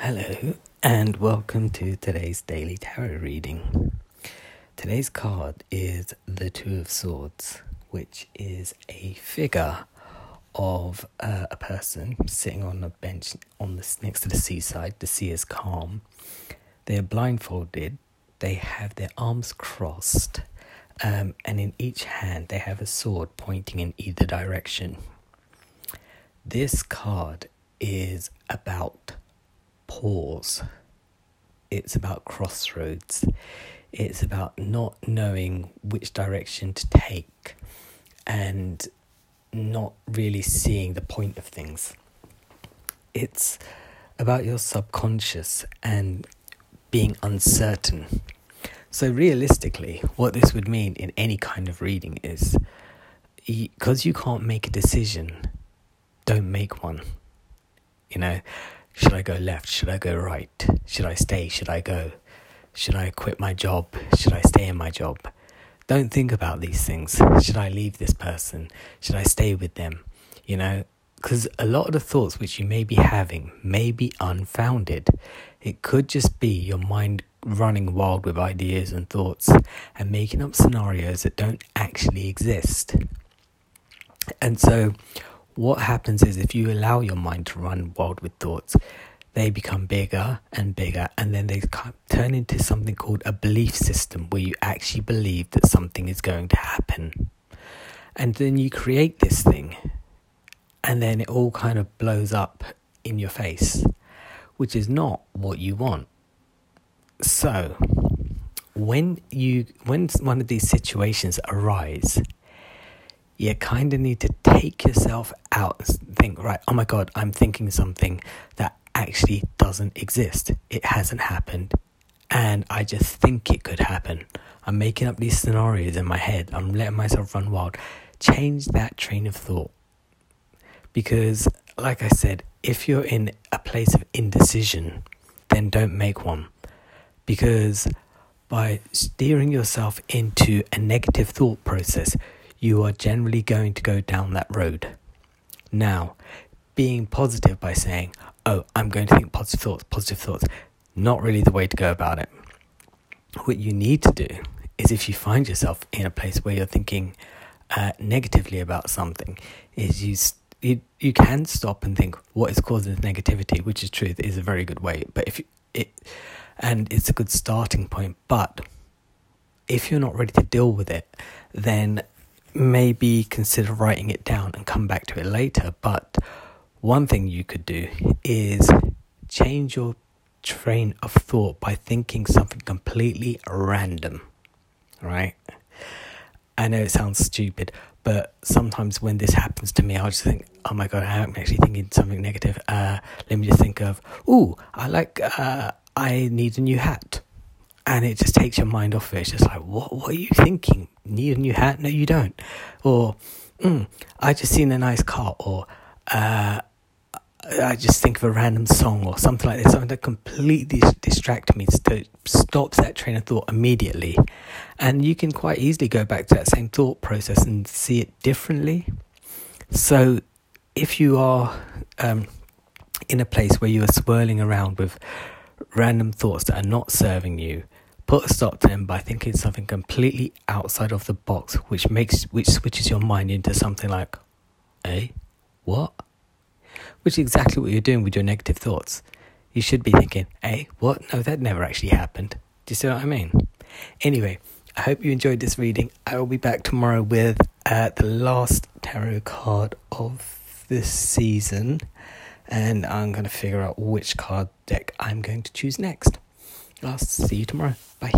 Hello, and welcome to today's daily tarot reading. Today's card is the Two of Swords, which is a figure of uh, a person sitting on a bench on the next to the seaside. The sea is calm. They are blindfolded. They have their arms crossed, um, and in each hand they have a sword pointing in either direction. This card is about pause. It's about crossroads. It's about not knowing which direction to take and not really seeing the point of things. It's about your subconscious and being uncertain. So, realistically, what this would mean in any kind of reading is because you can't make a decision, don't make one. You know, should I go left? Should I go right? Should I stay? Should I go? Should I quit my job? Should I stay in my job? Don't think about these things. Should I leave this person? Should I stay with them? You know, because a lot of the thoughts which you may be having may be unfounded. It could just be your mind running wild with ideas and thoughts and making up scenarios that don't actually exist. And so, what happens is if you allow your mind to run wild with thoughts, they become bigger and bigger, and then they turn into something called a belief system where you actually believe that something is going to happen. And then you create this thing, and then it all kind of blows up in your face, which is not what you want. So, when you when one of these situations arise you kind of need to take yourself out and think, right, oh my God, I'm thinking something that actually doesn't exist. It hasn't happened. And I just think it could happen. I'm making up these scenarios in my head. I'm letting myself run wild. Change that train of thought. Because, like I said, if you're in a place of indecision, then don't make one. Because by steering yourself into a negative thought process, you are generally going to go down that road. Now, being positive by saying, oh, I'm going to think positive thoughts, positive thoughts, not really the way to go about it. What you need to do is if you find yourself in a place where you're thinking uh, negatively about something, is you, you you can stop and think what is causing this negativity, which is true, is a very good way. But if you, it, and it's a good starting point. But if you're not ready to deal with it, then maybe consider writing it down and come back to it later. But one thing you could do is change your train of thought by thinking something completely random, right? I know it sounds stupid, but sometimes when this happens to me, I'll just think, oh my god, I'm actually thinking something negative. Uh, let me just think of, ooh, I like, uh, I need a new hat and it just takes your mind off it. It's just like, what, what are you thinking? Need a new hat? No, you don't. Or, mm, I just seen a nice car, or uh, I just think of a random song or something like this, something that completely distracts me, to stops that train of thought immediately. And you can quite easily go back to that same thought process and see it differently. So, if you are um, in a place where you are swirling around with random thoughts that are not serving you, put a stop to them by thinking something completely outside of the box, which makes which switches your mind into something like, "Eh, what?" Which is exactly what you're doing with your negative thoughts. You should be thinking, "Eh, what? No, that never actually happened." Do you see what I mean? Anyway, I hope you enjoyed this reading. I will be back tomorrow with uh, the last tarot card of this season, and I'm going to figure out which card deck I'm going to choose next. I'll see you tomorrow. Bye.